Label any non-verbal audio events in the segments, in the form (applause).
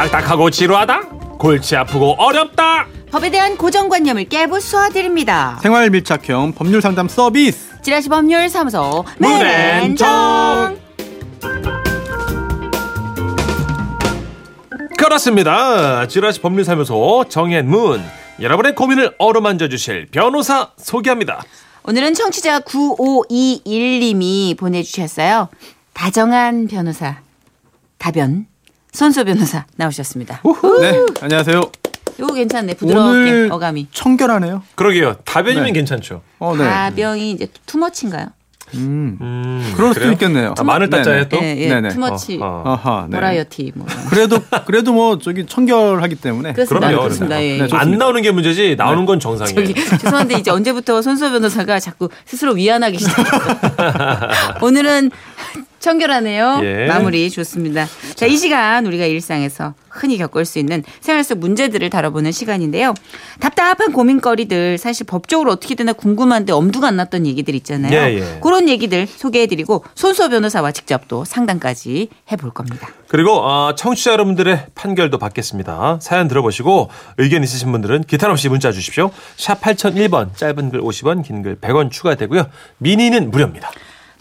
딱딱하고 지루하다? 골치 아프고 어렵다? 법에 대한 고정관념을 깨부숴드립니다. 생활 밀착형 법률 상담 서비스. 지라시 법률 사무소 문앤정. 문앤정. 그렇습니다. 지라시 법률 사무소 정앤문 여러분의 고민을 어루만져 주실 변호사 소개합니다. 오늘은 청취자 9521님이 보내주셨어요. 다정한 변호사 다변 손소 변호사 나오셨습니다. 네, 안녕하세요. 이거 괜찮네 부드럽게 오늘 어감이. 청결하네요. 그러게요. 다변이면 네. 괜찮죠. 어, 네. 가병이 이제 투머치인가요? 음. 음, 그럴 수도 그래요? 있겠네요. 아, 마늘 따짜에 네네. 또? 예, 예. 네네. 투머치 어, 어. 아하, 네. 버라이어티 뭐. 그래도 그래도 뭐 저기 청결하기 때문에. 그렇습니다. 그럼요. 그렇습니다. 예, 네, 예. 좋습니다. 안 나오는 게 문제지 나오는 건 정상이에요. 저기 (laughs) 죄송한데 이제 언제부터 손소 변호사가 자꾸 스스로 위안하기 시작했어요. (laughs) 오늘은 청결하네요. 예. 마무리 좋습니다. 자, 이 시간 우리가 일상에서 흔히 겪을 수 있는 생활 속 문제들을 다뤄보는 시간인데요. 답답한 고민거리들 사실 법적으로 어떻게 되나 궁금한데 엄두가 안 났던 얘기들 있잖아요. 예, 예. 그런 얘기들 소개해드리고 손소 변호사와 직접 또 상담까지 해볼 겁니다. 그리고 어, 청취자 여러분들의 판결도 받겠습니다. 사연 들어보시고 의견 있으신 분들은 기탄 없이 문자 주십시오. 샵 8001번 짧은 글 50원 긴 글 100원 추가되고요. 미니는 무료입니다.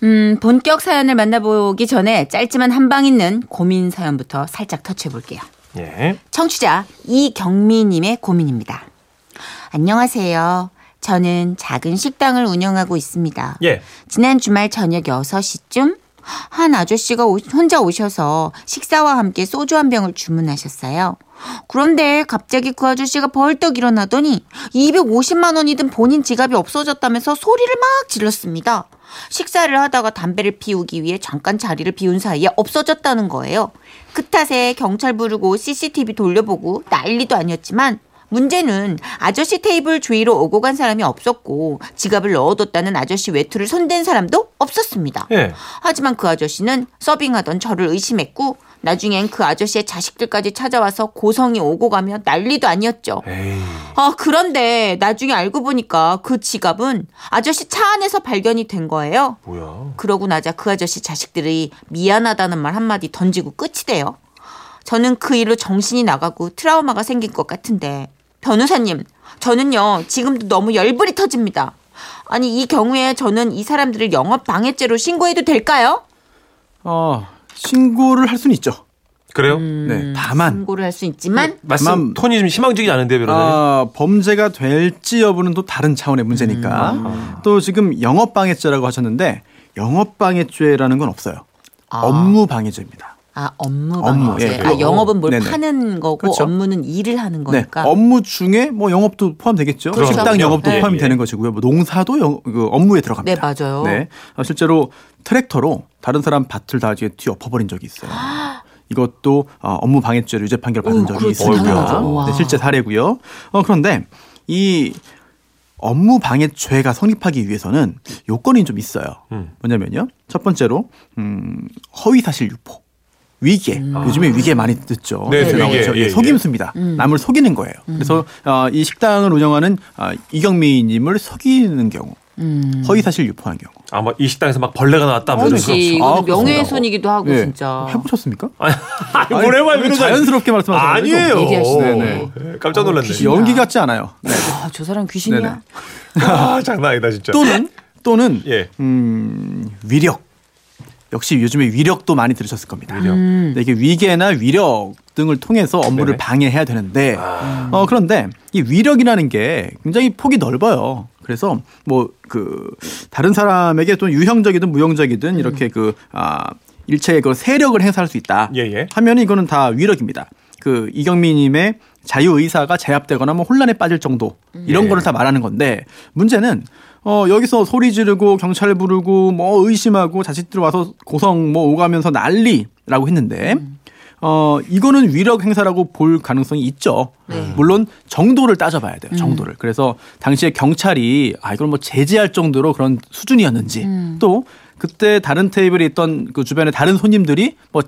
음, 본격 사연을 만나보기 전에 짧지만 한방 있는 고민 사연부터 살짝 터치해 볼게요. 예. 청취자 이경미님의 고민입니다. 안녕하세요. 저는 작은 식당을 운영하고 있습니다. 예. 지난 주말 저녁 6시쯤 한 아저씨가 오- 혼자 오셔서 식사와 함께 소주 한 병을 주문하셨어요. 그런데 갑자기 그 아저씨가 벌떡 일어나더니 250만 원이 든 본인 지갑이 없어졌다면서 소리를 막 질렀습니다. 식사를 하다가 담배를 피우기 위해 잠깐 자리를 비운 사이에 없어졌다는 거예요. 그 탓에 경찰 부르고 CCTV 돌려보고 난리도 아니었지만 문제는 아저씨 테이블 주위로 오고 간 사람이 없었고 지갑을 넣어뒀다는 아저씨 외투를 손댄 사람도 없었습니다. 예. 하지만 그 아저씨는 서빙하던 저를 의심했고 나중엔 그 아저씨의 자식들까지 찾아와서 고성이 오고 가며 난리도 아니었죠. 에이. 아, 그런데 나중에 알고 보니까 그 지갑은 아저씨 차 안에서 발견이 된 거예요. 뭐야. 그러고 나자 그 아저씨 자식들이 미안하다는 말 한마디 던지고 끝이 돼요. 저는 그 일로 정신이 나가고 트라우마가 생긴 것 같은데 변호사님 저는요 지금도 너무 열불이 터집니다. 아니 이 경우에 저는 이 사람들을 영업 방해죄로 신고해도 될까요? 어, 신고를 할 수는 있죠. 그래요? 네. 다만 신고를 할 수 있지만 말씀 다만- 톤이 좀 희망적이지 않은데요, 변호사님? 아, 범죄가 될지 여부는 또 다른 차원의 문제니까. 또 지금 영업 방해죄라고 하셨는데 영업 방해죄라는 건 없어요. 아. 업무 방해죄입니다. 아 업무 업무, 방해죄. 예, 아 영업은 뭘 네네. 파는 거고 그렇죠. 업무는 일을 하는 네, 거니까. 업무 중에 뭐 영업도 포함되겠죠. 그렇죠. 식당 영업도 네, 포함이 예. 되는 것이고요. 뭐 농사도 영, 그 업무에 들어갑니다. 네, 맞아요. 네, 어, 실제로 트랙터로 다른 사람 밭을 다 뒤에 뒤엎어버린 적이 있어요. 이것도 어, 업무 방해죄로 유죄 판결 받은 오, 적이 있습니다. 네, 실제 사례고요. 어, 그런데 이 업무 방해죄가 성립하기 위해서는 요건이 좀 있어요. 음. 뭐냐면요. 첫 번째로 음, 허위 사실 유포. 위계. 요즘에 위계 많이 듣죠. 네, 위계. 나오죠. 예, 예, 예. 속임수입니다. 남을 속이는 거예요. 그래서 어, 이 식당을 운영하는 어, 이경미님을 속이는 경우, 음. 허위 사실 유포한 경우. 아마 이 식당에서 막 벌레가 나왔다. 뭐 이런 거. 그렇지. 아, 명예훼손이기도 하고 예. 진짜. 해보셨습니까? (laughs) 아니, 아니, 뭘 해봐요, 왜 변호사님. 자연스럽게 말씀하세요. 아니에요. 네, 깜짝 놀랐네. 귀신. 연기 같지 않아요. 네. 아, 저 사람 귀신이야. 아, 장난 아니다, 진짜. 또는 또는 예. 음, 위력. 역시 요즘에 위력도 많이 들으셨을 겁니다. 위력. 음. 네, 이게 위계나 위력 등을 통해서 업무를 네네. 방해해야 되는데 아. 어 그런데 이 위력이라는 게 굉장히 폭이 넓어요. 그래서 뭐 그 다른 사람에게 또 유형적이든 무형적이든 음. 이렇게 그 아 일체의 그 세력을 행사할 수 있다. 예, 예. 하면 이거는 다 위력입니다. 그 이경민님의 자유 의사가 제압되거나 뭐 혼란에 빠질 정도 이런 예. 거를 다 말하는 건데 문제는 어 여기서 소리 지르고 경찰 부르고 뭐 의심하고 자식들 와서 고성 뭐 오가면서 난리라고 했는데 어 이거는 위력 행사라고 볼 가능성이 있죠. 네. 물론 정도를 따져봐야 돼요. 정도를. 그래서 당시에 경찰이 아 이걸 뭐 제재할 정도로 그런 수준이었는지 또 그때 다른 테이블에 있던 그 주변에 다른 손님들이 뭐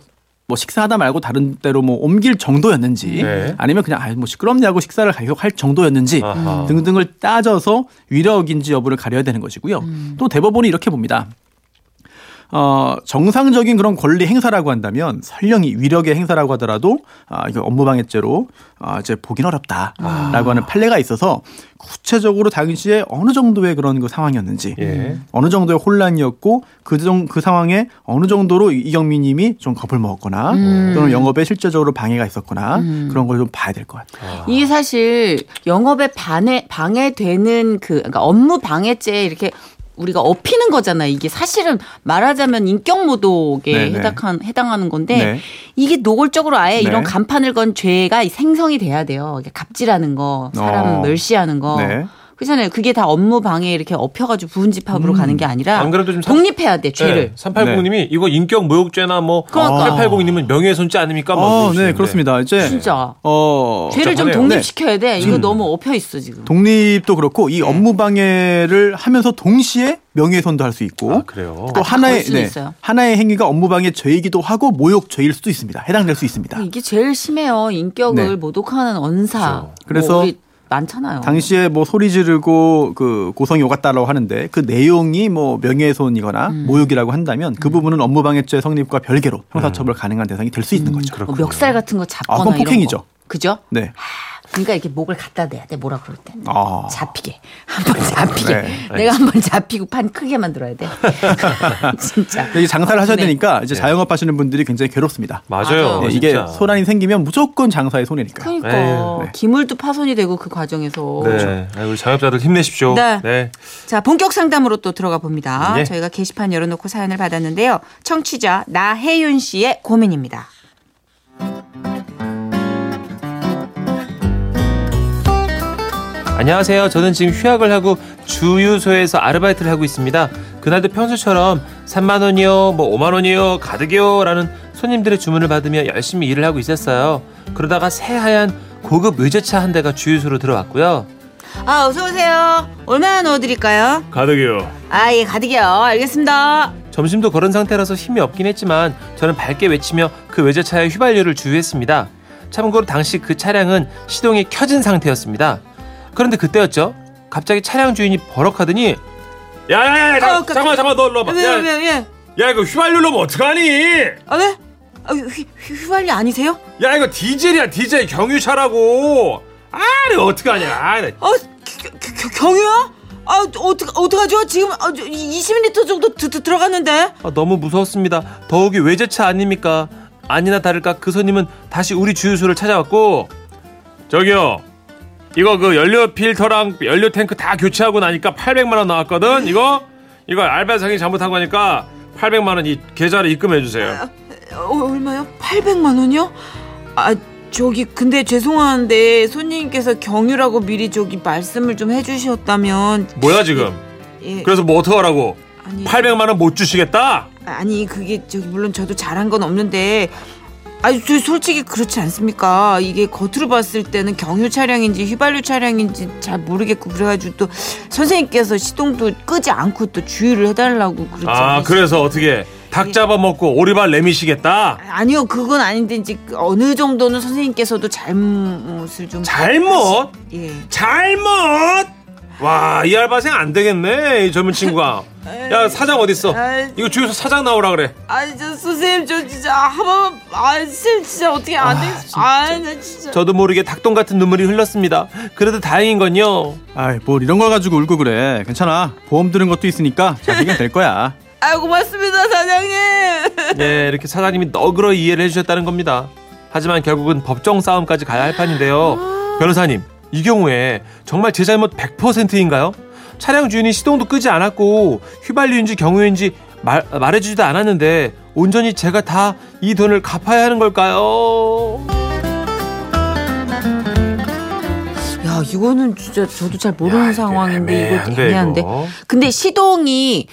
뭐 식사하다 말고 다른 데로 뭐 옮길 정도였는지 네. 아니면 그냥 아뭐 시끄럽냐고 식사를 계속 할 정도였는지 아하. 등등을 따져서 위력인지 여부를 가려야 되는 것이고요. 또 대법원이 이렇게 봅니다. 어, 정상적인 그런 권리 행사라고 한다면 설령 이 위력의 행사라고 하더라도 아, 이거 업무방해죄로 아, 이제 보긴 어렵다라고 하는 판례가 있어서 구체적으로 당시에 어느 정도의 그런 그 상황이었는지 예. 어느 정도의 혼란이었고 그, 정, 그 상황에 어느 정도로 이경민 님이 좀 겁을 먹었거나 또는 영업에 실제적으로 방해가 있었거나 그런 걸 좀 봐야 될 것 같아요. 이게 사실 영업에 방해 방해되는 그 그러니까 업무 방해죄 이렇게 우리가 업히는 거잖아. 이게 사실은 말하자면 인격 모독에 네네. 해당한 해당하는 건데 네. 이게 노골적으로 아예 네. 이런 간판을 건 죄가 생성이 돼야 돼요. 갑질하는 거, 사람 어. 멸시하는 거. 네. 그렇잖아요. 그게 다 업무 방해 이렇게 업혀가지고 부분집합으로 가는 게 아니라 안 그래도 좀 삼- 독립해야 돼 죄를. 380님이 이거 인격 모욕죄나 뭐 그러니까. 880님은 명예훼손죄 아닙니까? 뭐 물어보시는데. 네, 그렇습니다. 이제 진짜 어, 죄를 좀. 독립시켜야 돼. 이거 너무 업혀 있어 지금. 독립도 그렇고 네. 이 업무 방해를 하면서 동시에 명예훼손도 할 수 있고 아, 그래요. 또 아, 다 하나의 있어요. 하나의 행위가 업무 방해 죄이기도 하고 모욕 죄일 수도 있습니다. 해당될 수 있습니다. 이게 제일 심해요. 인격을 네. 모독하는 언사. 그렇죠. 그래서 뭐 우리 많잖아요. 당시에 뭐 소리 지르고 그 고성이 오갔다라고 하는데 그 내용이 뭐 명예훼손이거나 음. 모욕이라고 한다면 그 부분은 업무방해죄 성립과 별개로 형사처벌 가능한 대상이 될 수 있는 거죠. 뭐 멱살 같은 거 아, 잡거나 그건 이런 폭행이죠. 거. 그죠? 네. 그러니까 이렇게 목을 갖다 대야 돼. 뭐라 그럴 때. 아. 잡히게. (laughs) 한번 잡히게. 네, 내가 한 번 잡히고 판 크게 만들어야 돼. (laughs) 진짜. 이게 장사를 하셔야 네. 되니까 이제 자영업 하시는 분들이 굉장히 괴롭습니다. 맞아요. 맞아요. 네, 이게 진짜. 소란이 생기면 무조건 장사의 손해니까요. 그러니까 에휴, 네. 기물도 파손이 되고 그 과정에서. 네. 아이, 우리 자영업자들 힘내십시오. 네. 자, 본격 상담으로 또 들어가 봅니다. 네. 저희가 게시판 열어 놓고 사연을 받았는데요. 청취자 나혜윤 씨의 고민입니다. 안녕하세요. 저는 지금 휴학을 하고 주유소에서 아르바이트를 하고 있습니다. 그날도 평소처럼 3만 원이요, 뭐 5만 원이요, 가득이요 라는 손님들의 주문을 받으며 열심히 일을 하고 있었어요. 그러다가 새하얀 고급 외제차 한 대가 주유소로 들어왔고요. 아, 어서 오세요. 얼마나 넣어 드릴까요? 가득이요. 아, 예, 가득이요. 알겠습니다. 점심도 걸은 상태라서 힘이 없긴 했지만 저는 밝게 외치며 그 외제차의 휘발유를 주유했습니다. 참고로 당시 그 차량은 시동이 켜진 상태였습니다. 그런데 그때였죠. 갑자기 차량 주인이 버럭하더니 야야야 어, 잠깐 깜짝- 잠깐 잠깐 너 일로 와봐. 야, 왜요, 예. 야 이거 휘발유 넣으면 어떡하니? 아, 왜? 아, 휘, 휘- 휘발유 아니세요? 야 이거 디젤이야 디젤 경유차라고. 아 이거 어떡하냐. 아, 나- 어, 겨- 겨- 겨- 경유요? 아, 어떡, 어떡하죠? 지금 아, 저 20리터 정도 드, 드, 들어갔는데? 아, 너무 무서웠습니다. 더욱이 외제차 아닙니까? 아니나 다를까 그 손님은 다시 우리 주유소를 찾아왔고 저기요 이거 그 연료 필터랑 연료 탱크 다 교체하고 나니까 800만 원 나왔거든 이거 이거 알바생이 잘못한 거니까 800만 원 이 계좌로 입금해 주세요. 어, 얼마요? 800만 원이요? 아, 저기 근데 죄송한데 손님께서 경유라고 미리 저기 말씀을 좀 해주셨다면 뭐야 지금? 예, 그래서 뭐 어떡하라고? 아니 800만 원 못 주시겠다? 아니 그게 저기 물론 저도 잘한 건 없는데 아니 저 솔직히 그렇지 않습니까? 이게 겉으로 봤을 때는 경유 차량인지 휘발유 차량인지 잘 모르겠고 그래가지고 또 선생님께서 시동도 끄지 않고 또 주의를 해달라고 그러지 아 그래서 어떻게 닭 잡아먹고 오리발 내미시겠다? 아니요 그건 아닌데 이제 그 어느 정도는 선생님께서도 잘못을 좀 잘못? 예. 잘못! 와, 이 알바생 안 되겠네, 이 젊은 친구가. (laughs) 야, 사장 어딨어? 아이. 이거 주유소 사장 나오라 그래. 아니 저 선생님 저 진짜 한번 아 선생님 진짜 어떻게 안 돼? 아나 진짜 저도 모르게 닭똥 같은 눈물이 흘렀습니다. 그래도 다행인 건요. 아이, 뭘 이런 걸 가지고 울고 그래. 괜찮아. 보험 들은 것도 있으니까 잘 해결될 거야. (laughs) 아 고맙습니다 사장님. (laughs) 네, 이렇게 사장님이 너그러이 이해를 해주셨다는 겁니다. 하지만 결국은 법정 싸움까지 가야 할 판인데요. 변호사님, 이 경우에 정말 제 잘못 100%인가요? 차량 주인이 시동도 끄지 않았고 휘발유인지 경유인지 말, 말해주지도 않았는데 온전히 제가 다 이 돈을 갚아야 하는 걸까요? 야 이거는 진짜 저도 잘 모르는 야, 상황인데 이거 애매한데, 애매한데. 이거. 근데 시동이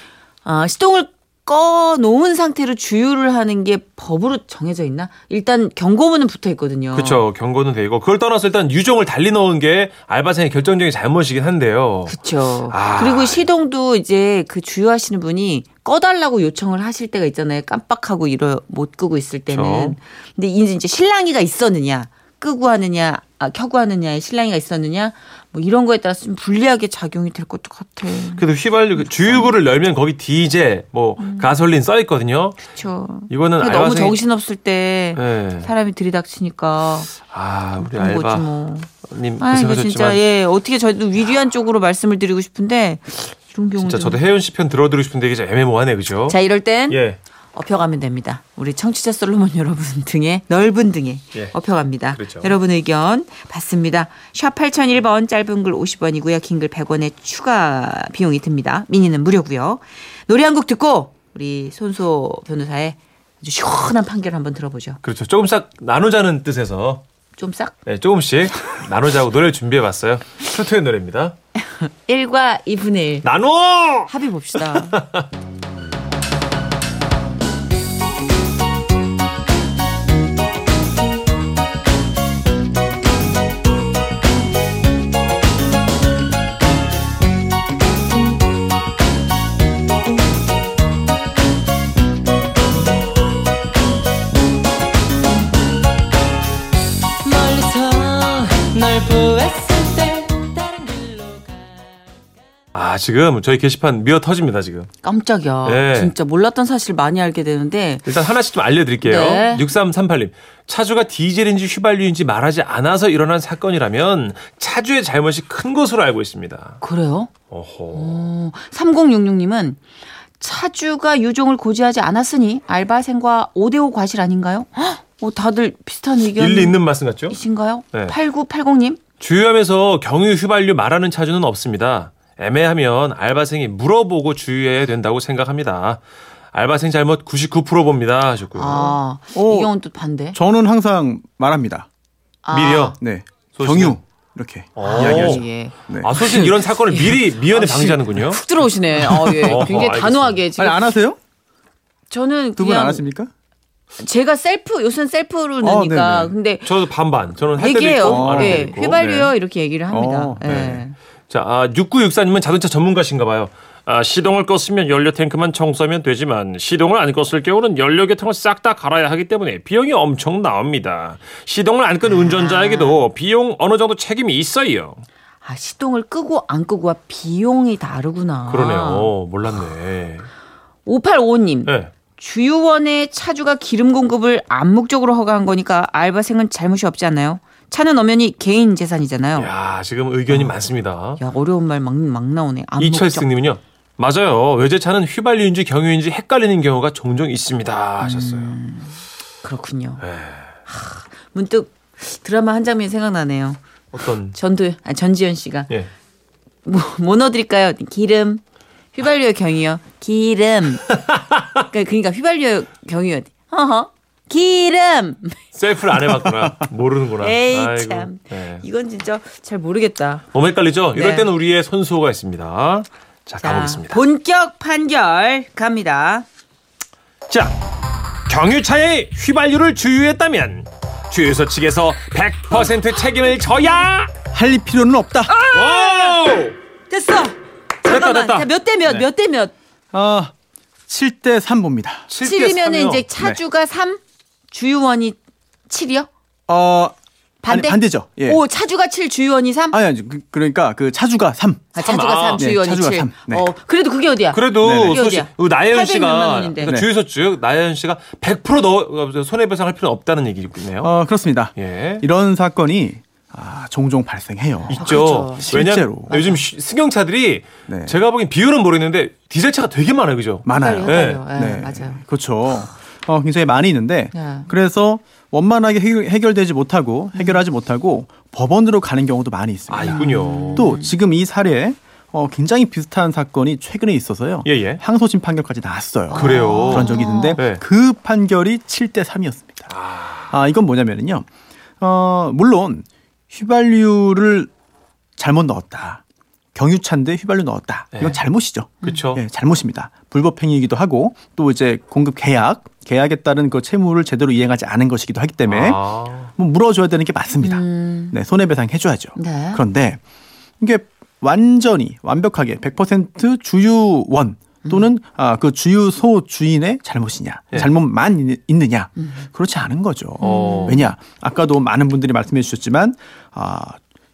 아 시동을 꺼 놓은 상태로 주유를 하는 게 법으로 정해져 있나? 일단 경고문은 붙어 있거든요. 그렇죠. 경고는 되고 그걸 떠나서 일단 유종을 달리 넣은 게 알바생의 결정적인 잘못이긴 한데요. 그렇죠. 아. 그리고 시동도 이제 그 주유하시는 분이 꺼달라고 요청을 하실 때가 있잖아요. 깜빡하고 이러 못 끄고 있을 때는. 그쵸. 근데 이제 이제 신랑이가 있었느냐, 끄고 하느냐, 아, 켜고 하느냐에 신랑이가 있었느냐, 뭐 이런 거에 따라서 좀 불리하게 작용이 될 것도 같아. 그래도 휘발유 그 주유구를 열면 거기 디젤, 뭐 가솔린 써 있거든요. 그렇죠. 이거는 너무 알바생이- 정신 없을 때 네. 사람이 들이닥치니까 아, 우리 거지 뭐. 알바님 아 이거 진짜 예 어떻게 저도 위리한 쪽으로 말씀을 드리고 싶은데 이런 경우 진짜 저도 혜연 씨 편 들어드리고 싶은데 이게 좀 애매모호하네, 그죠? 자 이럴 땐 예. 업혀가면 됩니다. 우리 청취자 솔로몬 여러분 등에 넓은 등에 예. 업혀갑니다. 그렇죠. 여러분 의견 받습니다. 샵 8001번 짧은 글 50원이고요. 긴 글 100원의 추가 비용이 듭니다. 미니는 무료고요. 노래 한 곡 듣고 우리 손소 변호사의 아주 시원한 판결 한번 들어보죠. 그렇죠. 조금씩 나누자는 뜻에서 좀 싹. 네, 조금씩 나누자고 노래를 준비해 봤어요. 투투의 (laughs) 노래입니다. 1과 2분의 1 나눠! 합의 봅시다. 지금 저희 게시판 미어 터집니다, 지금. 깜짝이야. 네. 진짜 몰랐던 사실 많이 알게 되는데 일단 하나씩 좀 알려드릴게요. 네. 6338님. 차주가 디젤인지 휘발유인지 말하지 않아서 일어난 사건이라면 차주의 잘못이 큰 것으로 알고 있습니다. 그래요? 어허. 어, 3066님은 차주가 유종을 고지하지 않았으니 알바생과 5대5 과실 아닌가요? 헉, 어, 다들 비슷한 의견 일리 있는 말씀 같죠? 이신가요? 네. 8980님 주유하면서 경유 휘발유 말하는 차주는 없습니다. 애매하면 알바생이 물어보고 주유해야 된다고 생각합니다. 알바생 잘못 99% 봅니다. 하셨고요. 아, 오. 이 경우는 또 반대. 저는 항상 말합니다. 아, 미리요? 네. 소신은? 경유 이렇게 어. 이야기하죠. 예. 네. 아, 소신 이런 사건을 미리 미연에 아, 방지하는군요. 훅 들어오시네. 어, 예. 굉장히 알겠습니다. 단호하게 지금 아니 안 하세요? 저는 두 분 안 하십니까? 제가 셀프 요새는 셀프로 어, 넣으니까 네네. 근데 저도 반반. 저는 할 때도 얘기해요. 있고 안할 예. 때도 있고. 휘발유요 네. 이렇게 얘기를 합니다. 어, 예. 네. 자, 아, 6964님은 자동차 전문가신가 봐요. 아, 시동을 껐으면 연료 탱크만 청소하면 되지만 시동을 안 껐을 경우는 연료 계통을 싹 다 갈아야 하기 때문에 비용이 엄청 나옵니다. 시동을 안 끈 운전자에게도 비용 어느 정도 책임이 있어요. 아, 시동을 끄고 안 끄고와 비용이 다르구나. 그러네요. 몰랐네. 5855님. 네. 주유원의 차주가 기름 공급을 암묵적으로 허가한 거니까 알바생은 잘못이 없지 않나요? 차는 엄연히 개인 재산이잖아요. 야, 야, 지금 의견이 많습니다. 어려운 말 막 막 나오네. 이철승님은요. 맞아요. 외제차는 휘발유인지 경유인지 헷갈리는 경우가 종종 있습니다. 하셨어요. 그렇군요. 네. 하, 문득 드라마 한 장면이 생각나네요. 어떤 전도 아, 전지현 씨가 예. 뭐, 뭐 넣어드릴까요? 기름. 휘발유 경유요. 기름. (laughs) 그러니까, 그러니까 휘발유 경유요. 허허. 기름. 셀프를 안 해봤구나. 모르는구나. 에이 아이고. 참. 네. 이건 진짜 잘 모르겠다. 너무 헷갈리죠? 이럴 네. 때는 우리의 손수호가 있습니다. 자, 자, 가보겠습니다. 본격 판결 갑니다. 자, 경유차에 휘발유를 주유했다면 주유소 측에서 100% 책임을 져야. 할 필요는 없다. 와우! 됐어. 잠깐만. 됐다. 몇 대 몇, 네. 몇대 몇? 아, 7대 3 봅니다. 7이면은 이제 차주가 3, 주유원이 7이요? 어, 반대? 아니, 반대죠. 예. 오, 차주가 7, 주유원이 3? 아니, 아니, 그, 그러니까 그 차주가 3. 아, 차주가 삼. 3, 아, 네, 주유원이 차주가 7. 삼. 네. 어, 그래도 그게 어디야? 그래도 네네. 그게 소시, 어디야? 그 나연 800몇만 씨가. 그러니까 네. 주유소 쪽 나연 씨가 100% 넣어 손해배상할 필요는 없다는 얘기겠네요. 어, 그렇습니다. 예. 이런 사건이 아, 종종 발생해요. 있죠. 그렇죠. 왜냐면 실제로. 요즘 쉬- 승용차들이 네. 제가 보기엔 비율은 모르겠는데 디젤차가 되게 많아요, 그죠? 많아요. 헷갈려. 예, 맞아요. 그렇죠. 어, 굉장히 많이 있는데 네. 그래서 원만하게 해결, 되지 못하고 해결하지 못하고 법원으로 가는 경우도 많이 있습니다. 아, 있군요. 또 지금 이 사례 어, 굉장히 비슷한 사건이 최근에 있어서요. 예, 예. 항소심 판결까지 나왔어요. 그래요. 그런 적이 있는데 네. 그 판결이 7대 3이었습니다. 아, 이건 뭐냐면요. 어, 물론 휘발유를 잘못 넣었다. 경유차인데 휘발유 넣었다. 이건 네. 잘못이죠. 그쵸. 예, 잘못입니다. 불법행위이기도 하고 또 이제 공급 계약, 계약에 따른 그 채무를 제대로 이행하지 않은 것이기도 하기 때문에 아. 뭐 물어줘야 되는 게 맞습니다. 음. 네, 손해배상 해줘야죠. 네. 그런데 이게 완전히 완벽하게 100% 주유원 또는 아, 그 주유소 주인의 잘못이냐, 예. 잘못만 있- 있느냐, 음. 그렇지 않은 거죠. 어. 왜냐, 아까도 많은 분들이 말씀해 주셨지만, 아,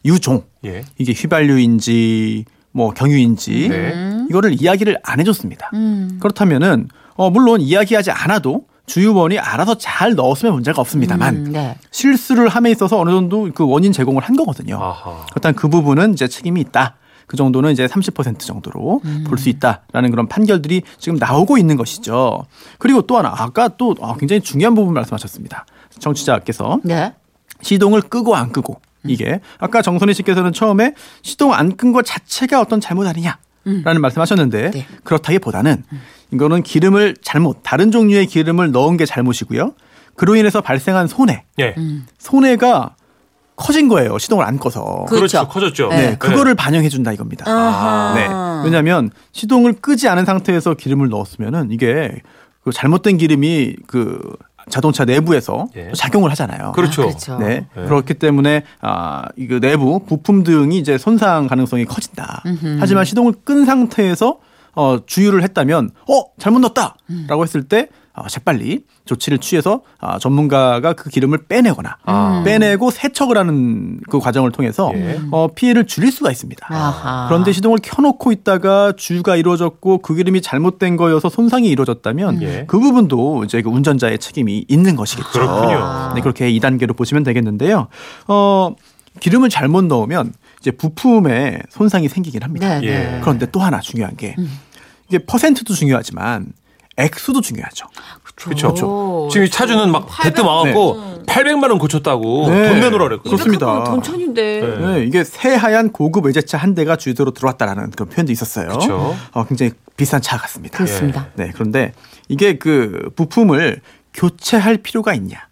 유종 예. 이게 휘발유인지 뭐 경유인지 네. 이거를 이야기를 안 해줬습니다. 음. 그렇다면은 어 물론 이야기하지 않아도 주유원이 알아서 잘 넣었으면 문제가 없습니다만 음, 네. 실수를 함에 있어서 어느 정도 그 원인 제공을 한 거거든요. 아하. 그렇다면 그 부분은 이제 책임이 있다. 그 정도는 이제 30% 정도로 볼수 있다라는 그런 판결들이 지금 나오고 있는 것이죠. 그리고 또 하나 아까 또 아, 굉장히 중요한 부분 말씀하셨습니다. 정치자께서 네. 시동을 끄고 안 끄고 이게 아까 정선희 씨께서는 처음에 시동 안 끈 것 자체가 어떤 잘못 아니냐 라는 말씀하셨는데 네. 그렇다기보다는 이거는 기름을 잘못 다른 종류의 기름을 넣은 게 잘못이고요. 그로 인해서 발생한 손해 예. 손해가 커진 거예요. 시동을 안 꺼서. 그- 그렇죠. 그렇죠. 커졌죠. 네, 그거를 반영해 준다 이겁니다. 아하. 네. 왜냐하면 시동을 끄지 않은 상태에서 기름을 넣었으면은 이게 그 잘못된 기름이 그 자동차 내부에서 예. 작용을 하잖아요. 그렇죠. 아, 그렇죠. 네. 네. 그렇기 때문에 아 이거 내부 부품 등이 이제 손상 가능성이 커진다. 하지만 시동을 끈 상태에서 어 주유를 했다면 어 잘못 넣었다라고 했을 때 어, 재빨리 조치를 취해서 아, 전문가가 그 기름을 빼내거나 아. 빼내고 세척을 하는 그 과정을 통해서 예. 어, 피해를 줄일 수가 있습니다. 아하. 그런데 시동을 켜놓고 있다가 주유가 이루어졌고 그 기름이 잘못된 거여서 손상이 이루어졌다면 예. 그 부분도 이제 그 운전자의 책임이 있는 것이겠죠. 그렇군요. 네, 그렇게 2단계로 보시면 되겠는데요. 어, 기름을 잘못 넣으면 이제 부품에 손상이 생기긴 합니다. 네, 예. 네. 그런데 또 하나 중요한 게 이게 퍼센트도 중요하지만 액수도 중요하죠. 그렇죠. 지금 이 차주는 막 대뜸 와갖고 800만 원 고쳤다고 네. 돈 내놓으라 그랬거든요. 그렇습니다. 돈 천인데. 네. 네, 이게 새하얀 고급 외제차 한 대가 주유소로 들어왔다라는 그런 표현도 있었어요. 그쵸. 어, 굉장히 비싼 차 같습니다. 그렇습니다. 네, 그런데 이게 그 부품을 교체할 필요가 있냐?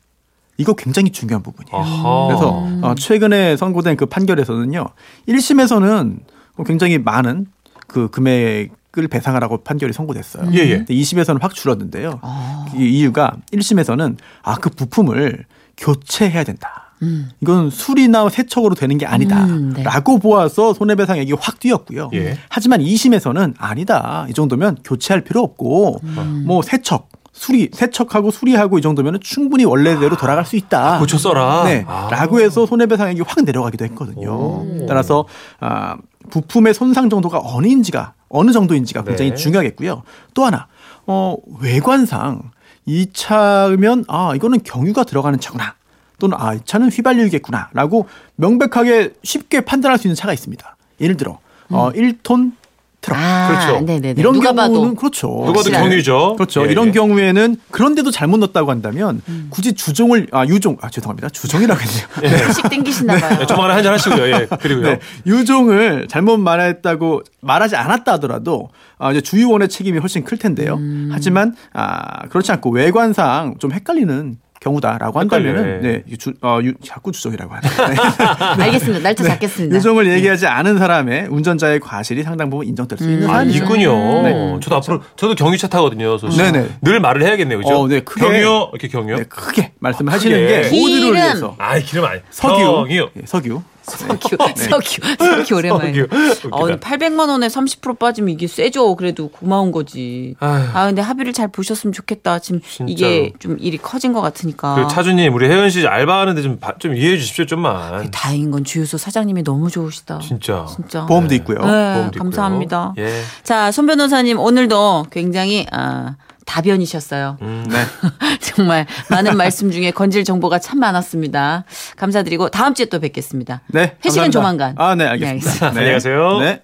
이거 굉장히 중요한 부분이에요. 아하. 그래서 어, 최근에 선고된 그 판결에서는요, 1심에서는 굉장히 많은 그 금액을 배상하라고 판결이 선고됐어요. 예, 예. 근데 2심에서는 확 줄었는데요. 아. 이 이유가 1심에서는 아, 그 부품을 교체해야 된다. 이건 수리나 세척으로 되는 게 아니다. 음, 네. 라고 보아서 손해배상액이 확 뛰었고요. 예. 하지만 2심에서는 아니다. 이 정도면 교체할 필요 없고 뭐 세척, 수리, 세척하고 수리하고 이 정도면 충분히 원래대로 돌아갈 수 있다. 고쳐 써라. 네. 아. 라고 해서 손해배상액이 확 내려가기도 했거든요. 오. 따라서 아, 부품의 손상 정도가 어느인지가 어느 정도인지가 굉장히 네. 중요하겠고요. 또 하나 어, 외관상 이 차면 아 이거는 경유가 들어가는 차구나. 또는 아 이 차는 휘발유이겠구나라고 명백하게 쉽게 판단할 수 있는 차가 있습니다. 예를 들어 어 1톤 트럭 아, 그렇죠. 네네네. 이런 누가 경우는 봐도. 그렇죠. 누가 봐도 확실하네. 경유죠. 그렇죠. 예, 이런 예. 경우에는 그런데도 잘못 넣었다고 한다면 굳이 주종을 아 유종 아 죄송합니다 주종이라고 했네요. 씩 땡기시나 봐요. 네, 조만간에 한잔 하시고요. 예. 그리고요. 네, 유종을 잘못 말했다고 말하지 않았다 하더라도 아, 이제 주유원의 책임이 훨씬 클 텐데요. 음. 하지만 아, 그렇지 않고 외관상 좀 헷갈리는 경우다라고 헷갈려요, 한다면은 예. 네, 이 주, 어, 유, 자꾸 주종이라고 하네. (laughs) 알겠습니다. 날짜 잡겠습니다. 유종을 얘기하지 않은 사람의 운전자의 과실이 상당 부분 인정될 수 있는 아, 사안이죠. 있군요. 네. 저도 앞으로 저도 경유차 타거든요. 네네. 늘 말을 해야겠네요. 그죠? 어, 네, 크게. 경유 이렇게 경유. 네, 크게 말씀을 아, 하시는. 게 모두를 기름. 위해서 아, 기름 아니. 석유, 경유. 예, 석유. 석유, 석유, 석유 오랜만에. 석유. 어, 800만 원에 30% 빠지면 이게 세죠. 그래도 고마운 거지. 아휴. 아, 근데 합의를 잘 보셨으면 좋겠다. 지금 이게 좀 일이 커진 것 같으니까. 그 차주님 우리 혜연 씨 알바하는데 좀, 바- 좀 이해해 주십시오 좀만. 다행인 건 주유소 사장님이 너무 좋으시다. 진짜. 진짜. 보험도 있고요. 네, 보험도 있고요. 감사합니다. 예. 자, 손 변호사님 오늘도 굉장히 아, 다변이셨어요. 음. (laughs) 네. 정말 많은 말씀 중에 건질 정보가 참 많았습니다. 감사드리고 다음 주에 또 뵙겠습니다. 네. 회식은 감사합니다. 조만간. 아, 네, 네, 알겠습니다. 알겠습니다. 안녕히 가세요. 네.